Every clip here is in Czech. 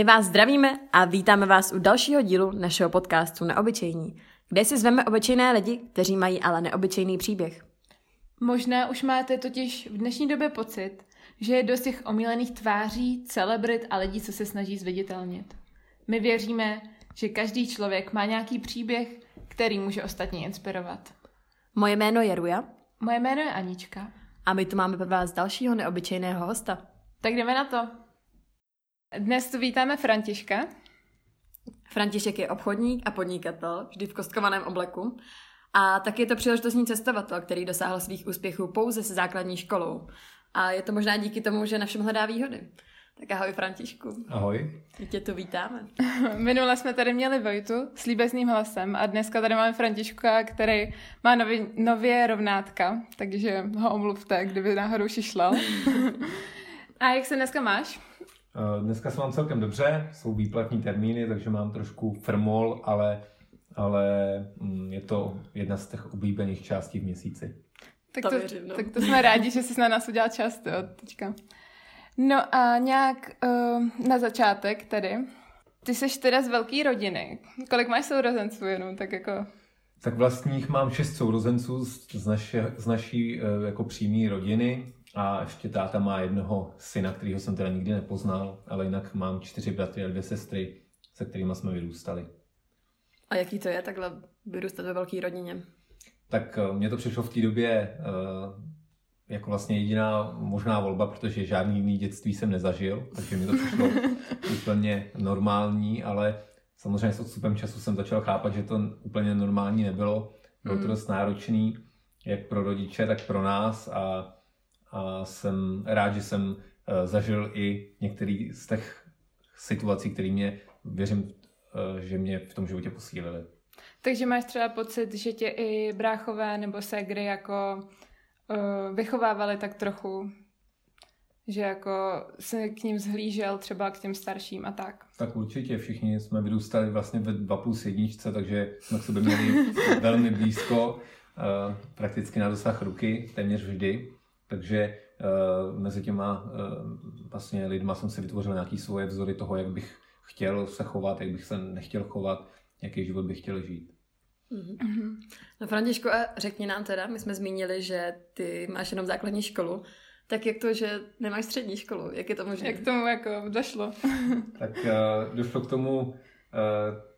My vás zdravíme a vítáme vás u dalšího dílu našeho podcastu Neobyčejní, kde si zveme obyčejné lidi, kteří mají ale neobyčejný příběh. Možná už máte totiž v dnešní době pocit, že je dost těch omílených tváří, celebrit a lidí, co se snaží zviditelnit. My věříme, že každý člověk má nějaký příběh, který může ostatně inspirovat. Moje jméno je Ruja Moje jméno je Anička. a my tu máme pro vás dalšího neobyčejného hosta. Tak jdeme na to. Dnes tu vítáme Františka. František je obchodník a podnikatel, vždy v kostkovaném obleku. A taky je to příležitostný cestovatel, který dosáhl svých úspěchů pouze se základní školou. A je to možná díky tomu, že na všem hledá výhody. Tak ahoj Františku, Ahoj. my tě tu vítáme. Minule jsme tady měli Vojtu s líbezným hlasem a dneska tady máme Františka, který má nově, nově rovnátka, takže ho omluvte, kdyby náhodou šišlal. a jak se dneska máš? Eh, Dneska se mám celkem dobře, jsou výplatní termíny, takže mám trošku frmol, ale, ale mm, je to jedna z těch oblíbených částí v měsíci. Tak To to, věřím, no. tak to jsme rádi, že jsi na nás udělal čas, jo, teďka. No a nějak uh, na začátek tedy. Ty jsi teda z velké rodiny. Kolik máš sourozenců jenom, tak jako... Tak vlastních mám šest sourozenců z, z, naše, z naší eh, jako přímé rodiny a ještě táta má jednoho syna, kterýho jsem teda nikdy nepoznal, ale jinak mám čtyři bratry a dvě sestry, se kterými jsme vyrůstali. A jaký to je takhle vyrůstat ve velké rodině? Tak eh, mně to přišlo v té době eh, jako vlastně jediná možná volba, protože žádný jiný dětství jsem nezažil, takže mi to přišlo úplně normální, ale samozřejmě s odstupem času jsem začal chápat, že to úplně normální nebylo. Bylo to Mm. dost náročný, jak pro rodiče, tak pro nás a, a jsem rád, že jsem eh, zažil i některé z těch situací, které mě, věřím, eh, že mě v tom životě posílily. Takže máš třeba pocit, že tě i bráchové nebo ségry jako uh, vychovávali tak trochu, že jako se k ním zhlížel třeba k těm starším a tak. Tak určitě, všichni jsme vyrůstali vlastně ve 2 plus jedničce, takže jsme k sobě měli velmi blízko, eh, prakticky na dosah ruky, téměř vždy. Takže eh, mezi těma eh, vlastně lidma jsem si vytvořil nějaký svoje vzory toho, jak bych chtěl se chovat, jak bych se nechtěl chovat, jaký život bych chtěl žít. Mhm. No Františku, a řekni nám teda, my jsme zmínili, že ty máš jenom základní školu, tak jak to, že nemáš střední školu? Jak je to možné? Jak tomu jako došlo? Tak uh, došlo k tomu uh,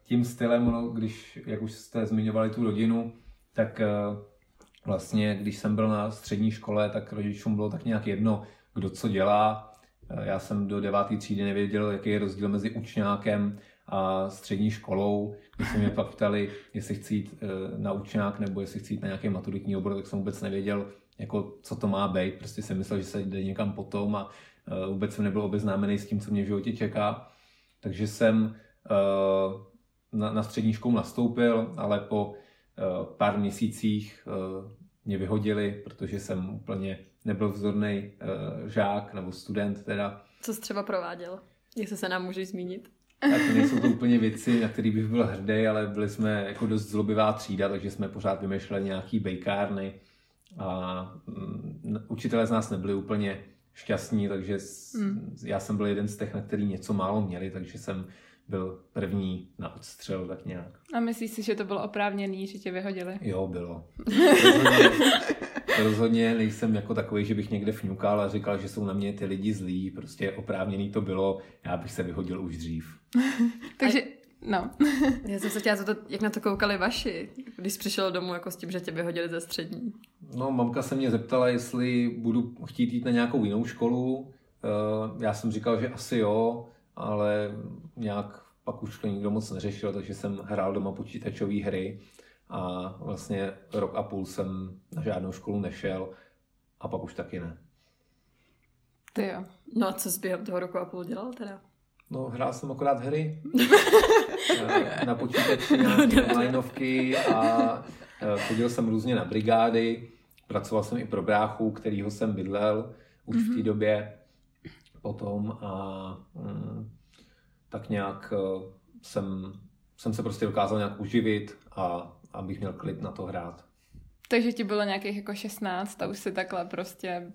tím stylem, no, když, jak už jste zmiňovali tu rodinu, tak uh, vlastně, když jsem byl na střední škole, tak rodičům bylo tak nějak jedno, kdo co dělá. Uh, já jsem do deváté třídy nevěděl, jaký je rozdíl mezi učňákem a střední školou. Když se mě pak ptali, jestli chci jít uh, na učňák nebo jestli chci jít na nějaký maturitní obor, tak jsem vůbec nevěděl, jako, co to má být. Prostě jsem myslel, že se jde někam potom a uh, vůbec jsem nebyl obeznámený s tím, co mě v životě čeká. Takže jsem na, na střední školu nastoupil, ale po pár měsících uh, mě vyhodili, protože jsem úplně nebyl vzorný uh, žák nebo student teda. Co jsi třeba prováděl? Jestli se nám můžeš zmínit? Tak nejsou to úplně věci, na které bych byl hrdý, ale byli jsme jako dost zlobivá třída, takže jsme pořád vymýšleli nějaký bejkárny a mm, učitelé z nás nebyli úplně šťastní, takže Mm. já jsem byl jeden z těch, na který něco málo měli, takže jsem byl první na odstřel tak nějak. A myslíš si, že to bylo oprávněný, že tě vyhodili? Jo, bylo. Rozhodně, rozhodně nejsem jako takový, že bych někde fňukal a říkal, že jsou na mě ty lidi zlí, prostě oprávněný to bylo, já bych se vyhodil už dřív. Takže, no. Já jsem se chtěla zeptat, jak na to koukali vaši, když jsi přišel domů jako s tím, že tě vyhodili ze střední. No, mamka se mě zeptala, jestli budu chtít jít na nějakou jinou školu. Eh, Já jsem říkal, že asi jo, ale nějak pak už to nikdo moc neřešil, takže jsem hrál doma počítačové hry a vlastně rok a půl jsem na žádnou školu nešel a pak už taky ne. Ty jo. No a co jsi během toho roku a půl dělal teda? No, hrál jsem akorát hry Eh, na počítači, nějaké onlineovky a eh, chodil jsem různě na brigády, pracoval jsem i pro bráchu, kterýho jsem bydlel už v té době potom a mm, tak nějak eh, jsem, jsem se prostě dokázal nějak uživit a abych měl klid na to hrát. Takže ti bylo nějakých jako 16 a už si takhle prostě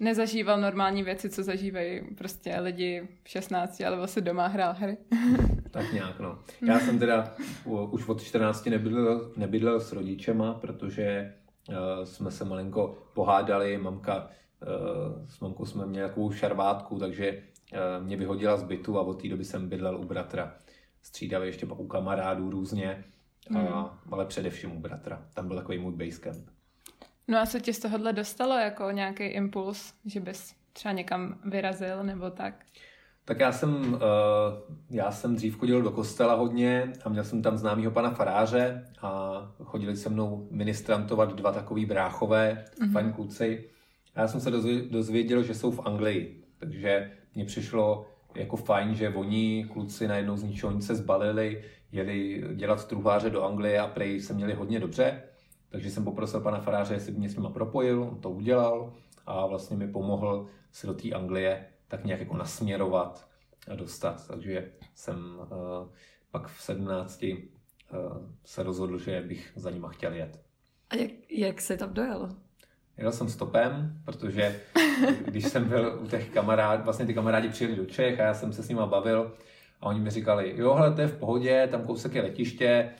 nezažíval normální věci, co zažívají prostě lidi v 16, ale vlastně doma hrál hry. tak nějak, no. Já jsem teda už od 14 nebydlel, nebydlel s rodičema, protože uh, jsme se malinko pohádali, mamka, uh, s mamkou jsme měli takovou šarvátku, takže mě vyhodila z bytu a od té doby jsem bydlel u bratra. Střídavě ještě pak u kamarádů různě, mm. a, ale především u bratra. Tam byl takový můj basecamp. No a co tě z tohohle dostalo jako nějaký impuls, že bys třeba někam vyrazil nebo tak? Tak já jsem, uh, já jsem dřív chodil do kostela hodně a měl jsem tam známýho pana faráře a chodili se mnou ministrantovat dva takový bráchové, mm-hmm. fajn kluci. A já jsem se dozvěděl, že jsou v Anglii, takže mně přišlo jako fajn, že oni, kluci, najednou z ničeho nic se zbalili, jeli dělat truhláře do Anglie a prej se měli hodně dobře. Takže jsem poprosil pana faráře, jestli by mě s nima propojil, on to udělal a vlastně mi pomohl se do té Anglie tak nějak jako nasměrovat a dostat. Takže jsem uh, pak v 17 uh, eh, se rozhodl, že bych za nima chtěl jet. A jak, jak se tam dojel? Jel jsem stopem, protože když jsem byl u těch kamarád, vlastně ty kamarádi přijeli do Čech a já jsem se s nima bavil a oni mi říkali, jo, hele, to je v pohodě, tam kousek je letiště,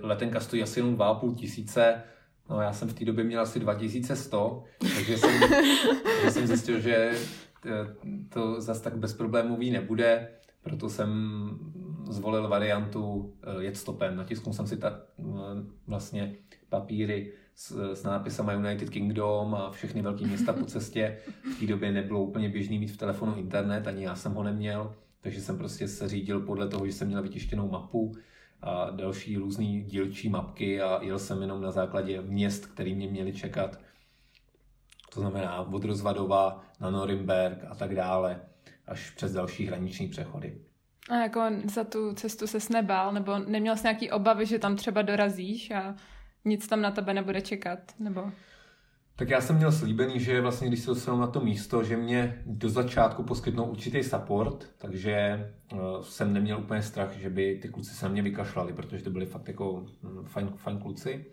letenka stojí asi jenom 2,5 tisíce, no já jsem v té době měl asi 2100, takže jsem, takže jsem zjistil, že eh, to zase tak bezproblémový nebude, proto jsem zvolil variantu eh, jet stopem. Natisknul jsem si ta, eh, vlastně papíry s, s nápisama United Kingdom a všechny velké města po cestě. V té době nebylo úplně běžný mít v telefonu internet, ani já jsem ho neměl, takže jsem prostě se řídil podle toho, že jsem měl vytištěnou mapu a další různé dílčí mapky a jel jsem jenom na základě měst, které mě měly čekat. To znamená od Rozvadova na Norimberg a tak dále, až přes další hraniční přechody. A jako za tu cestu se nebál, nebo neměl jsi nějaký obavy, že tam třeba dorazíš a nic tam na tebe nebude čekat, nebo... Tak já jsem měl slíbený, že vlastně, když se dostanu na to místo, že mě do začátku poskytnou určitý support, takže uh, jsem neměl úplně strach, že by ty kluci se na mě vykašlali, protože to byli fakt jako hm, fajn, fajn kluci.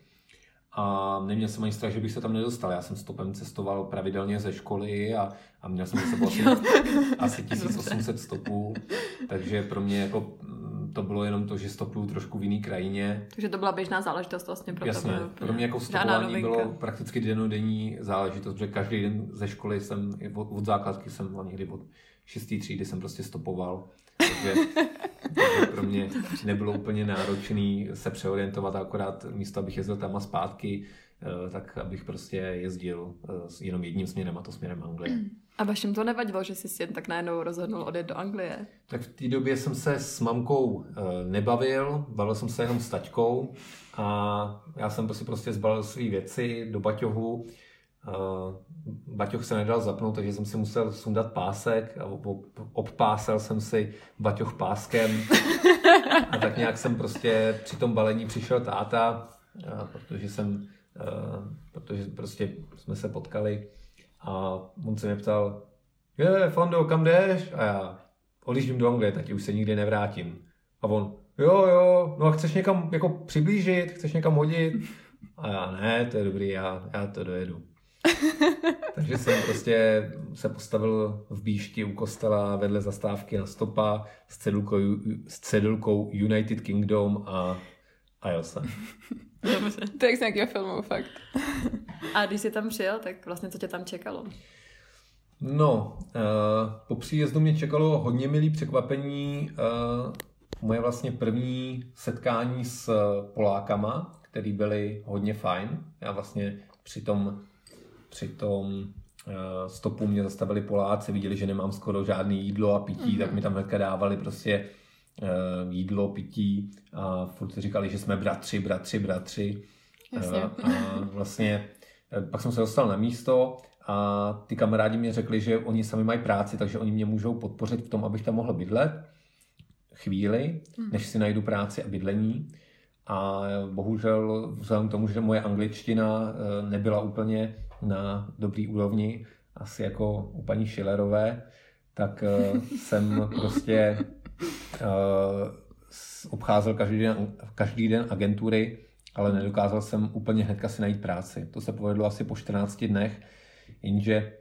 A neměl jsem ani strach, že bych se tam nedostal. Já jsem stopem cestoval pravidelně ze školy a, a měl jsem se asi, asi 1800 stopů, takže pro mě jako to bylo jenom to, že stopuju trošku v jiné krajině. Takže to byla běžná záležitost vlastně pro Jasně, tebe. pro mě jako stopování bylo prakticky denodenní záležitost, protože každý den ze školy jsem, od, od základky jsem někdy od šestý třídy jsem prostě stopoval. Takže, takže pro mě nebylo úplně náročný se přeorientovat, akorát místo, abych jezdil tam a zpátky, eh, tak abych prostě jezdil eh, jenom jedním směrem a to směrem Anglie. A vašim to nevadilo, že jsi jen tak najednou rozhodnul odjet do Anglie? Tak v té době jsem se s mamkou e, nebavil, bavil jsem se jenom s taťkou a já jsem prostě, prostě zbalil své věci do baťohu. E, baťoh se nedal zapnout, takže jsem si musel sundat pásek a obpásel jsem si baťoh páskem. A tak nějak jsem prostě při tom balení přišel táta, protože jsem, protože prostě jsme se potkali a on se mě ptal, je, Fando, kam jdeš? A já, odjíždím do Anglie, tak už se nikdy nevrátím. A on, jo, jo, no a chceš někam jako přiblížit, chceš někam hodit? A já, ne, to je dobrý, já, já to dojedu. Takže jsem prostě se postavil v Bíšti u kostela vedle zastávky na stopa s cedulkou, s cedulkou United Kingdom a, a jel jsem. Dobře. To je z nějakého filmu, fakt. A když jsi tam přijel, tak vlastně co tě tam čekalo? No, uh, po příjezdu mě čekalo hodně milý překvapení. Uh, moje vlastně první setkání s Polákama, který byly hodně fajn. Já vlastně při tom, při tom uh, stopu mě zastavili Poláci, viděli, že nemám skoro žádné jídlo a pití, mm-hmm. tak mi tam hnedka dávali prostě jídlo, pití a furt říkali, že jsme bratři, bratři, bratři. Jasně. Uh, a vlastně Eh, pak jsem se dostal na místo a ty kamarádi mi řekli, že oni sami mají práci, takže oni mě můžou podpořit v tom, abych tam mohl bydlet chvíli, hmm. než si najdu práci a bydlení. A bohužel vzhledem k tomu, že moje angličtina eh, nebyla úplně na dobrý úrovni, asi jako u paní Schillerové, tak eh, jsem prostě obcházel každý den, každý den agentury ale nedokázal jsem úplně hnedka si najít práci. To se povedlo asi po 14 dnech, jenže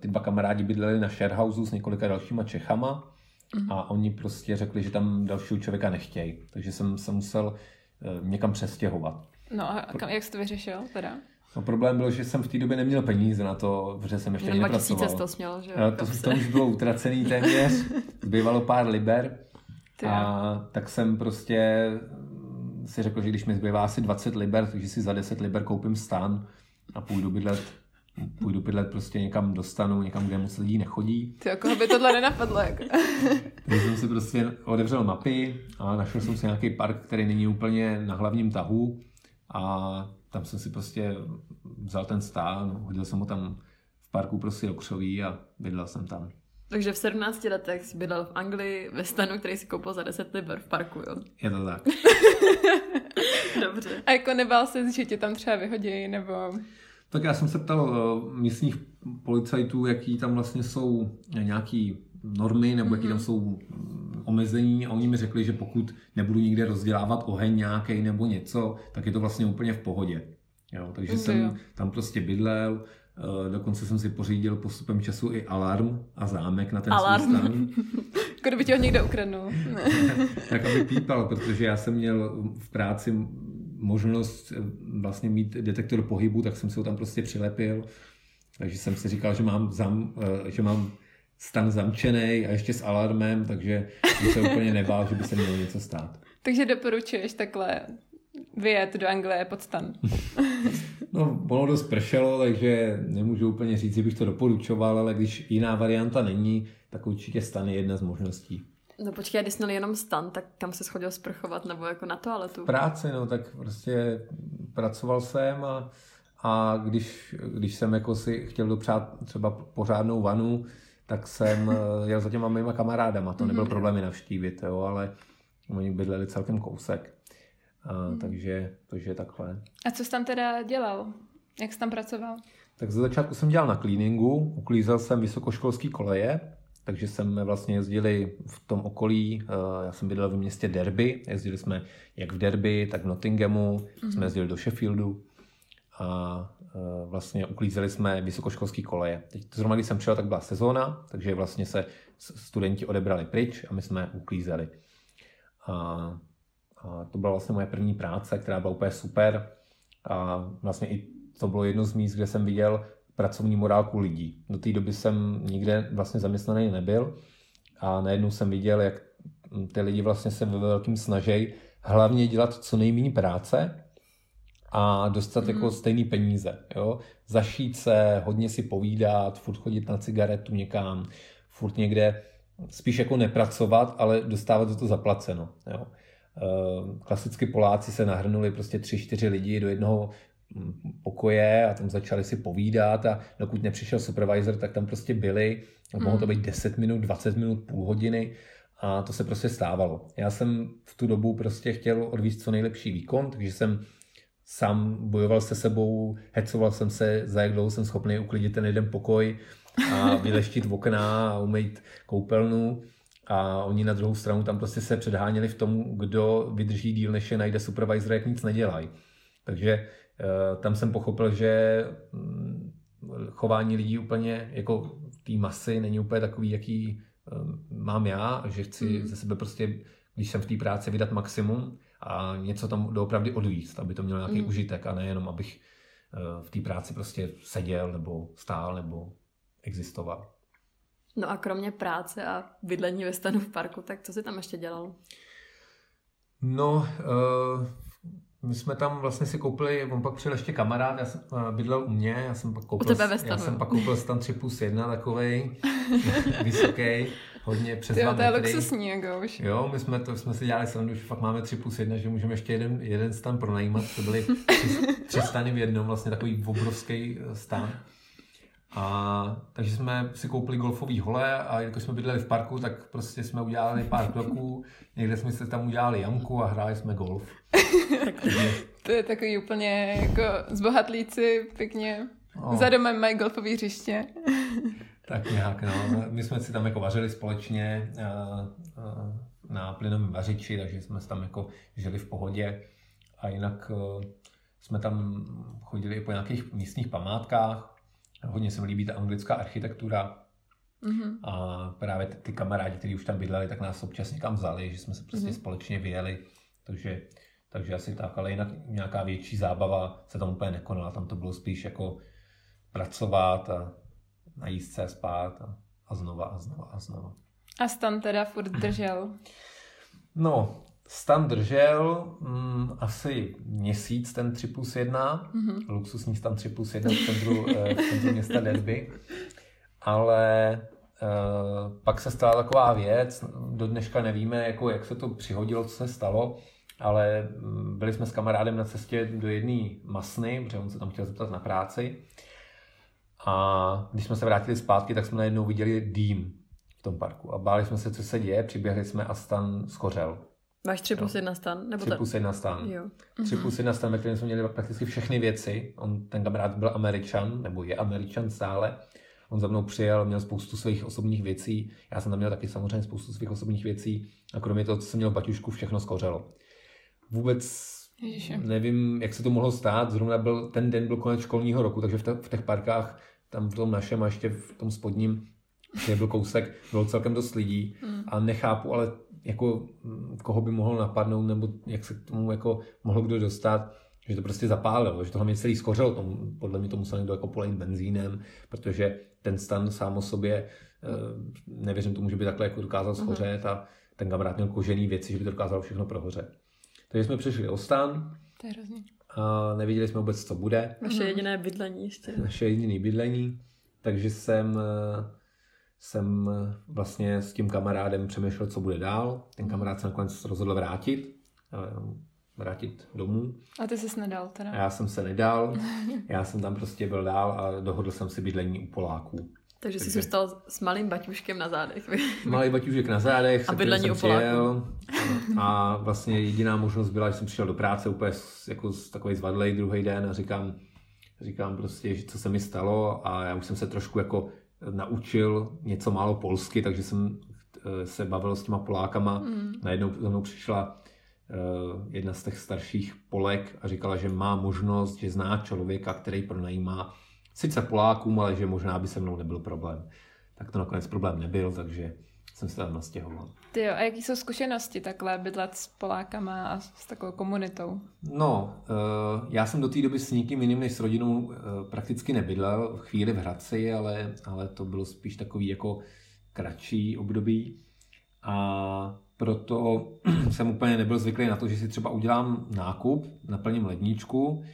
ty dva kamarádi bydleli na sharehouse s několika dalšíma Čechama Mhm. a oni prostě řekli, že tam dalšího člověka nechtějí. Takže jsem se musel eh, někam přestěhovat. No a kam, jak jsi to vyřešil teda? No problém byl, že jsem v té době neměl peníze na to, protože jsem ještě Jenom ani 2000 nepracoval. to směl, že jo? Eh, To, to už bylo utracený téměř, zbývalo pár liber Ty a tak jsem prostě si řekl, že když mi zbývá asi 20 liber, takže si za 10 liber koupím stan a půjdu bydlet, půjdu bydlet prostě někam dostanu, někam, kde moc lidí nechodí. Ty, koho by tohle nenapadlo, jako. Takže jsem si prostě otevřel mapy a našel jsem si nějaký park, který není úplně na hlavním tahu a tam jsem si prostě vzal ten stán, hodil jsem ho tam v parku prostě do křoví a bydlel jsem tam. Takže v 17 letech jsi bydlel v Anglii ve stanu, který si koupil za 10 liber v parku, jo? Je to tak. Dobře. A jako nebál se, že tě tam třeba vyhodí, nebo... Tak já jsem se ptal eh, místních policajtů, jaký tam vlastně jsou nějaký normy nebo jaký tam jsou mm, omezení a oni mi řekli, že pokud nebudu nikde rozdělávat oheň nějaký nebo něco, tak je to vlastně úplně v pohodě. Jo, takže To jsem jo. tam prostě bydlel, eh, dokonce jsem si pořídil postupem času i alarm a zámek na ten Alarm. svůj stan, kdyby tě ho někdo ukradnul. tak aby pípal, protože já jsem měl v práci možnost eh, vlastně mít detektor pohybu, tak jsem si ho tam prostě přilepil. Takže jsem si říkal, že mám, zam, eh, že mám stan zamčený a ještě s alarmem, takže jsem se úplně nebál, že by se mělo něco stát. Takže doporučuješ takhle vyjet do Anglie pod stan. No, ono dost pršelo, takže nemůžu úplně říct, že bych to doporučoval, ale když jiná varianta není, tak určitě stan je jedna z možností. No počkej, když jsi měl jenom stan, tak kam se schodil sprchovat nebo jako na toaletu? práci, no, tak prostě pracoval jsem a, a když, když jsem jako si chtěl dopřát třeba pořádnou vanu, tak jsem eh, jel za těma mýma kamarádama. To nebyl problém je navštívit, jo, ale oni bydleli celkem kousek. A, takže, takže takhle. A co jsi tam teda dělal? Jak jsi tam pracoval? Tak ze začátku jsem dělal na cleaningu, uklízel jsem vysokoškolský koleje, takže jsme vlastně jezdili v tom okolí, eh, já jsem bydlel v městě Derby, jezdili jsme jak v Derby, tak v Nottinghamu, mm-hmm. jsme jezdili do Sheffieldu a vlastně uklízeli jsme vysokoškolský koleje. Teď zrovna když jsem přijel, tak byla sezóna, takže vlastně se studenti odebrali pryč a my jsme uklízeli. A, a to byla vlastně moje první práce, která byla úplně super. A vlastně i to bylo jedno z míst, kde jsem viděl pracovní morálku lidí. Do té doby jsem nikde vlastně zaměstnaný nebyl a najednou jsem viděl, jak ty lidi vlastně se ve velkým snaží hlavně dělat co nejméně práce a dostat jako stejný peníze. Jo? Zašít se, hodně si povídat, furt chodit na cigaretu někam, furt někde spíš jako nepracovat, ale dostávat za to zaplaceno. Jo? Eh, Klasicky Poláci se nahrnuli prostě tři, čtyři lidi do jednoho mm, pokoje a tam začali si povídat a dokud nepřišel supervisor, tak tam prostě byli. A Mohlo to být 10 minut, 20 minut, půl hodiny a to se prostě stávalo. Já jsem v tu dobu prostě chtěl odvíct co nejlepší výkon, takže jsem sám bojoval se sebou, hecoval jsem se, za jak dlouho jsem schopný uklidit ten jeden pokoj a vyleštit okna a umýt koupelnu. A oni na druhou stranu tam prostě se předháněli v tom, kdo vydrží díl, než je najde supervisor, jak nic nedělají. Takže eh, tam jsem pochopil, že mm, chování lidí úplně jako té masy není úplně takový, jaký eh, mám já, že chci Mm. ze sebe prostě, když jsem v té práci, vydat maximum a něco tam doopravdy odvíct, aby to mělo nějaký Mm. užitek a nejenom, abych eh, v té práci prostě seděl nebo stál nebo existoval. No a kromě práce a bydlení ve stanu v parku, tak co jsi tam ještě dělal? No, uh, my jsme tam vlastně si koupili, on pak přijel ještě kamarád, já jsem uh, bydlel u mě, já jsem pak koupil, já jsem pak koupil stan 3 plus 1 takovej, vysoký, hodně přes Ty, 2 to je luxusní, jako už. Jo, my jsme, to, jsme si dělali srandu, že fakt máme 3 plus 1, že můžeme ještě jeden, jeden stan pronajímat. To byly tři, tři stany v jednom, vlastně takový obrovský eh, stan. A, takže jsme si koupili golfový hole a jakož jsme bydleli v parku, tak prostě jsme udělali pár kroků, někde jsme si tam udělali jamku a hráli jsme golf. To je takový úplně jako zbohatlíci, pěkně. no, Za domem mají golfové hřiště. Tak nějak, no. My jsme si tam jako vařili společně a, a, na plynovém vařiči, takže jsme tam jako žili v pohodě. A jinak eh, jsme tam chodili i po nějakých místních památkách. Hodně se mi líbí ta anglická architektura, Mhm. a právě ty, ty kamarádi, kteří už tam bydleli, tak nás občas někam vzali, že jsme se prostě Mhm. společně vyjeli. Takže, takže asi tak, ale jinak nějaká větší zábava se tam úplně nekonala. Tam to bylo spíš jako pracovat a najíst se, spát a, a znova a znova a znova. A Stan teda furt držel. No, stan držel mm, asi měsíc ten 3 plus 1, Mhm. luxusní stan 3 plus 1 v centru, eh, v centru města Derby. Ale eh, pak se stala taková věc, do dneška nevíme, jako, jak se to přihodilo, co se stalo, ale mm, byli jsme s kamarádem na cestě do jedné masny, protože on se tam chtěl zeptat na práci. A když jsme se vrátili zpátky, tak jsme najednou viděli dým v tom parku. A báli jsme se, co se děje, přiběhli jsme a stan schořel. Máš 3 plus 1 stan? Nebo 3 to... plus 1 stan. Jo. 3 plus 1 stan, ve kterém jsme měli prakticky všechny věci. On, ten kamarád byl američan, nebo je američan stále. On za mnou přijel, měl spoustu svých osobních věcí. Já jsem tam měl taky samozřejmě spoustu svých osobních věcí. A kromě toho, co jsem měl v baťušku, všechno skořelo. Vůbec Ježiši. nevím, jak se to mohlo stát. Zrovna byl, ten den byl konec školního roku, takže v, te, v těch parkách, tam v tom našem a ještě v tom spodním, kde byl kousek, bylo celkem dost lidí. A nechápu, ale jako mm, koho by mohlo napadnout, nebo jak se k tomu jako mohl kdo dostat, že to prostě zapálilo, že to hlavně celý skořelo, tomu, podle mě to musel někdo jako polejit benzínem, protože ten stan sám o sobě, eh, nevěřím tomu, že by takhle jako dokázal schořet a ten kamarád měl kožený věci, že by to dokázalo všechno prohořet. Takže jsme přišli o stan To je hrozný. A nevěděli jsme vůbec, co bude, Vaše jediné bydlení ještě. naše jediné bydlení, takže jsem, jsem vlastně s tím kamarádem přemýšlel, co bude dál. Ten kamarád se nakonec rozhodl vrátit, eh, vrátit domů. A ty jsi nedal teda. A já jsem se nedal, já jsem tam prostě byl dál a dohodl jsem si bydlení u Poláků. Takže jsi zůstal s malým baťuškem na zádech. Malý baťužek na zádech, A bydlení jsem přijel. A vlastně jediná možnost byla, že jsem přišel do práce úplně jako s takový zvadlej druhý den a říkám, říkám prostě, že co se mi stalo a já už jsem se trošku jako naučil něco málo polsky, takže jsem eh, se bavil s těma Polákama. Mm. Najednou za mnou přišla eh, jedna z těch starších Polek a říkala, že má možnost, že zná člověka, který pronajímá sice Polákům, ale že možná by se mnou nebyl problém. Tak to nakonec problém nebyl, takže jsem se tam nastěhoval. Ty jo, a jaký jsou zkušenosti takhle bydlet s Polákama a s takovou komunitou? No, eh, já jsem do té doby s nikým jiným než s rodinou eh, prakticky nebydlel, chvíli v Hradci, ale, ale to bylo spíš takový jako kratší období. A proto jsem úplně nebyl zvyklý na to, že si třeba udělám nákup, naplním ledničku,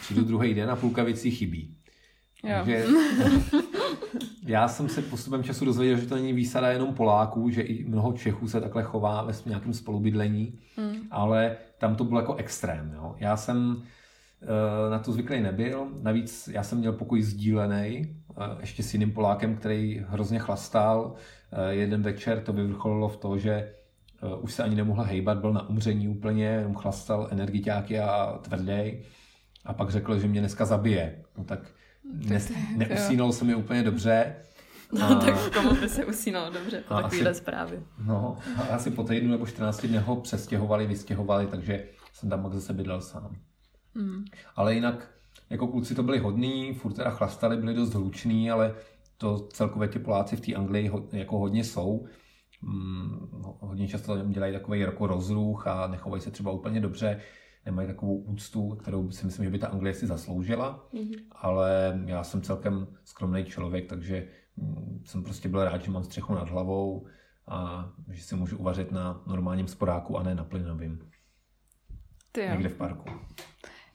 přijdu druhý den a půlka věcí chybí. Jo. Takže já jsem se postupem času dozvěděl, že to není výsada jenom Poláků, že i mnoho Čechů se takhle chová ve nějakém spolubydlení, Hmm. ale tam to bylo jako extrém. Jo. Já jsem eh, na to zvyklý nebyl, navíc já jsem měl pokoj sdílený, eh, ještě s jiným Polákem, který hrozně chlastal. Eh, Jeden večer to vyvrcholilo v to, že už se ani nemohl hejbat, byl na umření úplně, jenom chlastal energiťáky a tvrdý. A pak řekl, že mě dneska zabije. No tak nes, neusínal se mi úplně dobře. No, tak komu by se usínalo dobře po A takovéhle zprávy. No, a asi po týdnu nebo 14 dnech ho přestěhovali, vystěhovali, takže jsem tam pak zase bydlel sám. Mm. Ale jinak, jako kluci to byli hodní, furt teda chlastali, byli dost hluční, ale to celkově ti Poláci v té Anglii ho, jako hodně jsou. Mm, no, hodně často dělají takový jako rozruch a nechovají se třeba úplně dobře, nemají takovou úctu, kterou si myslím, že by ta Anglie si zasloužila, Mhm. ale já jsem celkem skromný člověk, takže mm, jsem prostě byl rád, že mám střechu nad hlavou a že si můžu uvařit na normálním sporáku a ne na plynovým, Ty jo. někde v parku.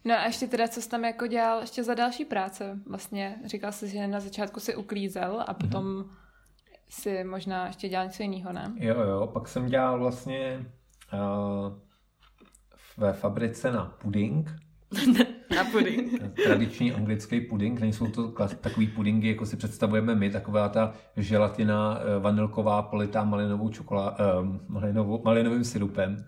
No a ještě teda, co jsi tam jako dělal ještě za další práce? Vlastně říkal jsi, že na začátku si uklízel a potom si možná ještě dělal něco jiného, ne? Jo, jo, pak jsem dělal vlastně uh, ve fabrice na puding, Na puding. tradiční anglický puding, nejsou to takový pudingy, jako si představujeme my, taková ta želatina eh, vanilková politá malinovou čokolá, uh, malinovou, malinovým syrupem.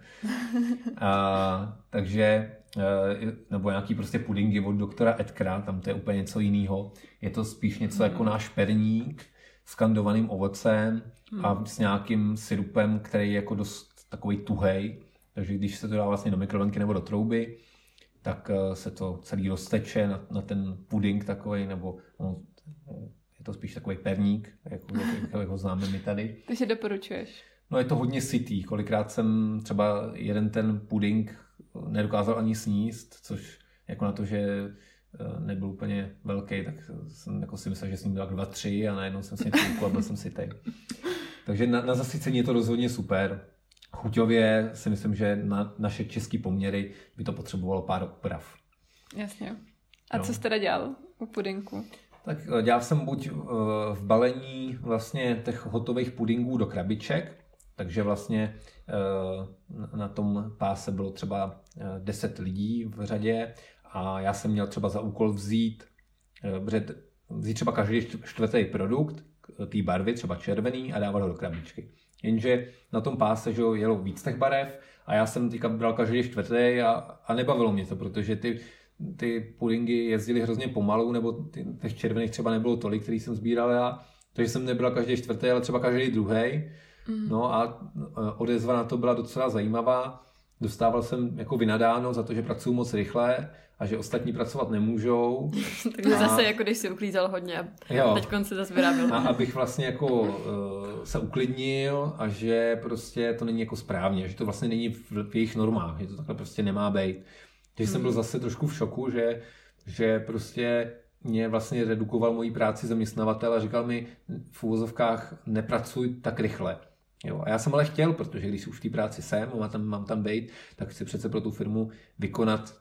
A, takže, eh, nebo nějaký prostě pudingy od doktora Edkra, tam to je úplně něco jiného. Je to spíš něco jako náš perník s kandovaným ovocem a s nějakým syrupem, který je jako dost takový tuhej. Takže když se to dá vlastně do mikrovlnky nebo do trouby, tak eh, se to celý rozteče na, na ten puding takový, nebo no, Je to spíš takový perník, jako, jako, ho známe my tady. Takže doporučuješ. No je to hodně sytý. Kolikrát jsem třeba jeden ten puding nedokázal ani sníst, což jako na to, že eh, nebyl úplně velký, tak jsem jako si myslel, že jsem měl dva, tři a najednou jsem si něco a byl jsem si tady. Takže na, na zasycení je to rozhodně super. Chuťově si myslím, že na naše české poměry by to potřebovalo pár oprav. Jasně. A No. co jsi teda dělal u pudinku? Tak eh, dělal jsem buď eh, v balení vlastně těch hotových pudingů do krabiček, takže vlastně eh, na tom páse bylo třeba eh, 10 lidí v řadě a já jsem měl třeba za úkol vzít, vzít třeba každý čtv- čtvrtý produkt té barvy, třeba červený a dávat ho do krabičky. Jenže na tom páse že jo, jelo víc těch barev a já jsem teďka bral každý čtvrtý a, a nebavilo mě to, protože ty, ty pudingy jezdily hrozně pomalu, nebo ty, těch červených třeba nebylo tolik, který jsem sbíral já, takže jsem nebral každý čtvrtý, ale třeba každý druhý. Mm. No a e, odezva na to byla docela zajímavá. Dostával jsem jako vynadáno za to, že pracuji moc rychle a že ostatní pracovat nemůžou. Takže A- zase jako když si uklízel hodně a teď se zase vyráběl. A abych vlastně jako uh, se uklidnil a že prostě to není jako správně, že to vlastně není v, v jejich normách, že to takhle prostě nemá být. Takže jsem byl zase trošku v šoku, že, že prostě mě vlastně redukoval moji práci zaměstnavatel a říkal mi v úvozovkách nepracuj tak rychle. Jo, a já jsem ale chtěl, protože když už v té práci jsem a mám tam, mám tam být, tak chci přece pro tu firmu vykonat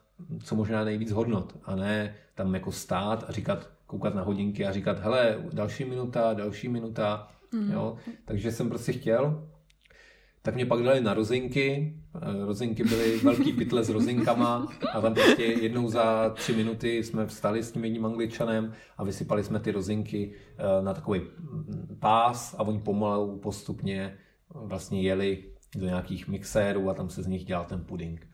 co možná nejvíc hodnot a ne tam jako stát a říkat, koukat na hodinky a říkat, hele, další minuta, další minuta, mm. jo. Takže jsem prostě chtěl. Tak mě pak dali na rozinky. Eh, Rozinky byly velký pytle s rozinkama a tam prostě jednou za tři minuty jsme vstali s tím jedním angličanem a vysypali jsme ty rozinky eh, na takový mm, pás a oni pomalu postupně vlastně jeli do nějakých mixérů a tam se z nich dělal ten puding.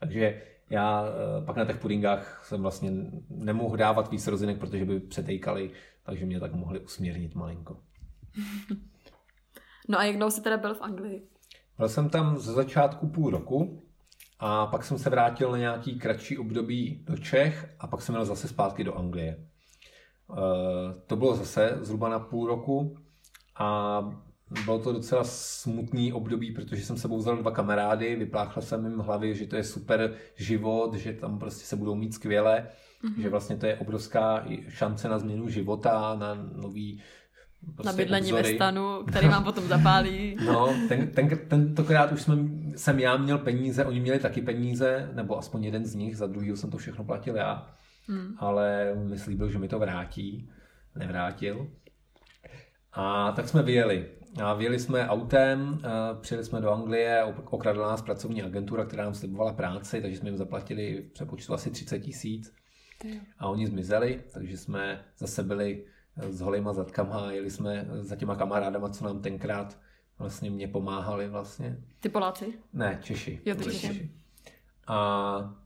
Takže já eh, pak na těch pudingách jsem vlastně nemohl dávat víc rozinek, protože by přetejkali, takže mě tak mohli usměrnit malinko. No a jak dlouho jsi teda byl v Anglii? Byl jsem tam ze začátku půl roku a pak jsem se vrátil na nějaký kratší období do Čech a pak jsem měl zase zpátky do Anglie. Eh, To bylo zase zhruba na půl roku a bylo to docela smutný období, protože jsem sebou vzal dva kamarády, vypláchl jsem jim hlavy, že to je super život, že tam prostě se budou mít skvěle, mm-hmm. že vlastně to je obrovská šance na změnu života, na nový prostě Na bydlení ve obzory. stanu, který vám potom zapálí. No, ten, ten, tentokrát už jsme, jsem já měl peníze, oni měli taky peníze, nebo aspoň jeden z nich, za druhýho jsem to všechno platil já, Hmm. ale mi slíbil, že mi to vrátí, nevrátil. A tak jsme vyjeli. A vyjeli jsme autem, přijeli jsme do Anglie, ok- okradla nás pracovní agentura, která nám slibovala práci, takže jsme jim zaplatili v přepočtu asi 30 tisíc a oni zmizeli, takže jsme zase byli s holýma zadkama a jeli jsme za těma kamarádama, co nám tenkrát vlastně mě pomáhali vlastně. Ty Poláci? Ne, Češi. Jo, ty Byli Češi. A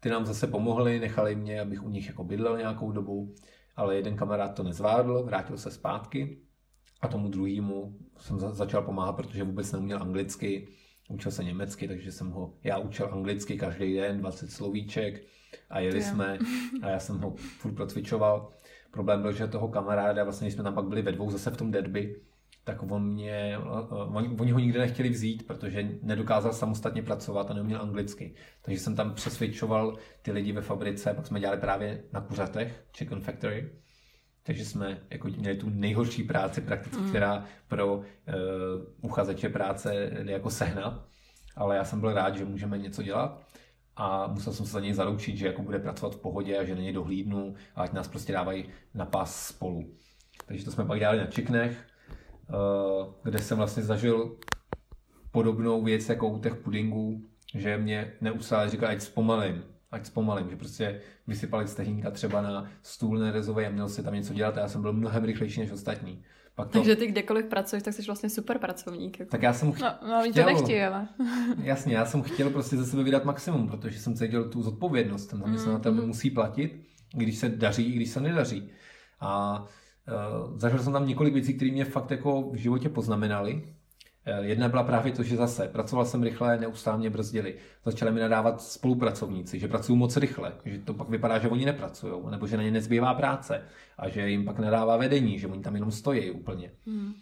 ty nám zase pomohli, nechali mě, abych u nich jako bydlel nějakou dobu, ale jeden kamarád to nezvládl, vrátil se zpátky a tomu druhému jsem za- začal pomáhat, protože vůbec neuměl anglicky, učil se německy, takže jsem ho, já učil anglicky každý den, 20 slovíček a jeli jo. jsme a já jsem ho furt procvičoval. Problém byl, že toho kamaráda, vlastně když jsme tam pak byli ve dvou zase v tom derby, tak on mě, uh, oni, oni ho nikdy nechtěli vzít, protože nedokázal samostatně pracovat a neuměl anglicky. Takže jsem tam přesvědčoval ty lidi ve fabrice, pak jsme dělali právě na kuřatech, Chicken Factory, takže jsme jako měli tu nejhorší práci prakticky, která pro uh, uchazeče práce jde jako sehnat. Ale já jsem byl rád, že můžeme něco dělat a musel jsem se za něj zaručit, že jako bude pracovat v pohodě a že na něj dohlídnu a ať nás prostě dávají na pás spolu. Takže to jsme pak dělali na Čiknech, eh, kde jsem vlastně zažil podobnou věc jako u těch pudingů, že mě neustále říkali, ať zpomalím, ať zpomalím, že prostě vysypali stehínka třeba na stůl nerezový a měl si tam něco dělat a já jsem byl mnohem rychlejší než ostatní. Pak to, Takže ty kdekoliv pracuješ, tak jsi vlastně super pracovník. Jako. tak já jsem ch- No, no oni to Chtěl. nechtějí, ale. Jasně, já jsem chtěl prostě ze sebe vydat maximum, protože jsem cítil tu zodpovědnost. Ten zaměstnavatel mi musí platit, i když se daří, i když se nedaří. A uh, zažil jsem tam několik věcí, které mě fakt jako v životě poznamenaly. Eh, jedna byla právě to, že zase pracoval jsem rychle, neustále mě brzdili. Začali mi nadávat spolupracovníci, že pracují moc rychle, že to pak vypadá, že oni nepracují, nebo že na ně nezbývá práce a že jim pak nadává vedení, že oni tam jenom stojí úplně. Hmm.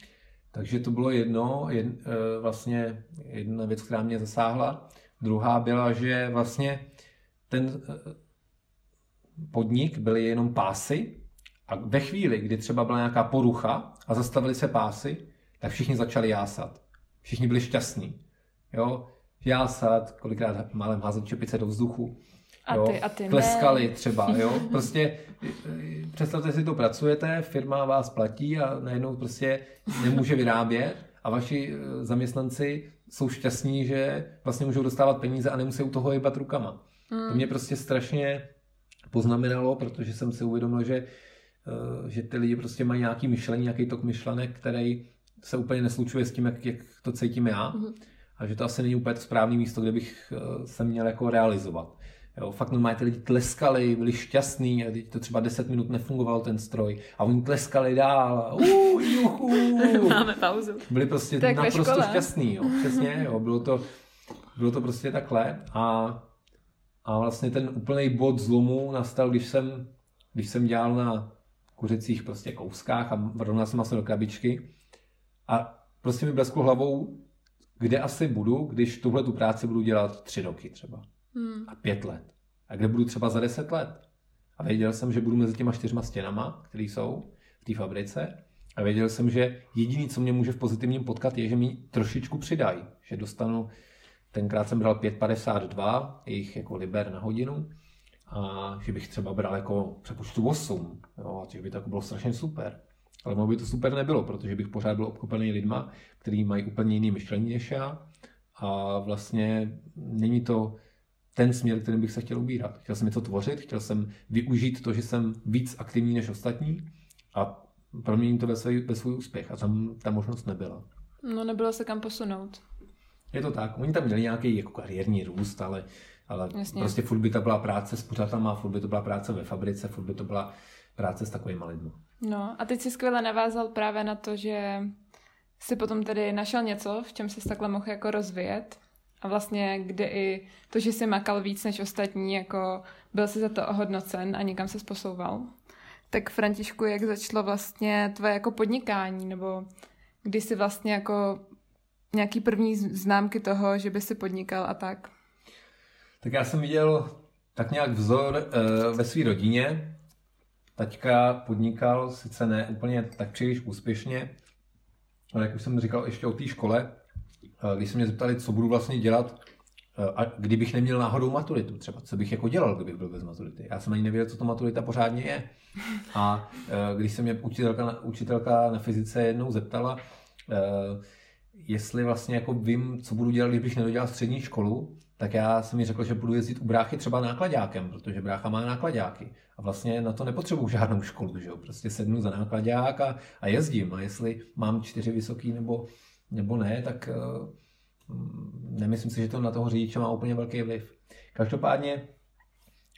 Takže to bylo jedno, jed, eh, vlastně jedna věc, která mě zasáhla. Druhá byla, že vlastně ten eh, podnik byly jenom pásy a ve chvíli, kdy třeba byla nějaká porucha a zastavili se pásy, tak všichni začali jásat. Všichni byli šťastní. Jo? Jásat, kolikrát málem házet čepice do vzduchu. A jo? ty, a ty Tleskali ne. třeba, jo. Prostě představte si to, pracujete, firma vás platí a najednou prostě nemůže vyrábět a vaši eh, zaměstnanci jsou šťastní, že vlastně můžou dostávat peníze a nemusí u toho jebat rukama. Hmm. To mě prostě strašně poznamenalo, protože jsem si uvědomil, že, eh, že ty lidi prostě mají nějaký myšlení, nějaký tok myšlenek, který se úplně neslučuje s tím, jak, jak to cítím já. Mm-hmm. A že to asi není úplně to správné místo, kde bych eh, se měl jako realizovat. Jo, fakt normálně ty lidi tleskali, byli šťastní, a teď to třeba 10 minut nefungoval ten stroj a oni tleskali dál. Uh, juhu. Máme pauzu. Byli prostě tak naprosto šťastní, jo, přesně, jo, bylo to, bylo to prostě takhle a, a vlastně ten úplný bod zlomu nastal, když jsem, když jsem dělal na kuřecích prostě kouskách a rovnal jsem maso do krabičky a prostě mi blesklo hlavou, kde asi budu, když tuhle tu práci budu dělat tři roky třeba. Hmm. A pět let. A kde budu třeba za deset let. A věděl jsem, že budu mezi těma čtyřma stěnama, které jsou v té fabrice. A věděl jsem, že jediný, co mě může v pozitivním potkat, je, že mi trošičku přidají. Že dostanu, tenkrát jsem bral 5,52, jejich jako liber na hodinu. A že bych třeba bral jako přepočtu 8. Jo, a že by to jako bylo strašně super. Ale ono by to super nebylo, protože bych pořád byl obklopený lidma, kteří mají úplně jiný myšlení než já. A vlastně není to ten směr, kterým bych se chtěl ubírat. Chtěl jsem něco tvořit, chtěl jsem využít to, že jsem víc aktivní než ostatní a proměnit to ve svůj, ve svůj úspěch. A tam ta možnost nebyla. No nebylo se kam posunout. Je to tak. Oni tam měli nějaký jako kariérní růst, ale, ale prostě furt by to byla práce s pořádama, furt by to byla práce ve fabrice, furt by to byla práce s takovými lidmi. No a teď si skvěle navázal právě na to, že si potom tedy našel něco, v čem se takhle mohl jako rozvíjet a vlastně kde i to, že jsi makal víc než ostatní, jako byl si za to ohodnocen a někam se posouval. Tak Františku, jak začalo vlastně tvoje jako podnikání, nebo kdy jsi vlastně jako nějaký první známky toho, že by si podnikal a tak? Tak já jsem viděl tak nějak vzor uh, ve své rodině, Taťka podnikal, sice ne úplně tak příliš úspěšně, ale jak už jsem říkal ještě o té škole, eh, když se mě zeptali, co budu vlastně dělat, eh, a kdybych neměl náhodou maturitu, třeba co bych jako dělal, kdybych byl bez maturity. Já jsem ani nevěděl, co to maturita pořádně je. A eh, když se mě učitelka, učitelka na fyzice jednou zeptala, jestli vlastně jako vím, co budu dělat, kdybych nedodělal střední školu, tak já jsem mi řekl, že budu jezdit u bráchy třeba nákladákem, protože brácha má nákladáky. A vlastně na to nepotřebuju žádnou školu, že jo? Prostě sednu za nákladák a, a jezdím. A jestli mám čtyři vysoký nebo, nebo ne, tak uh, nemyslím si, že to na toho řidiče má úplně velký vliv. Každopádně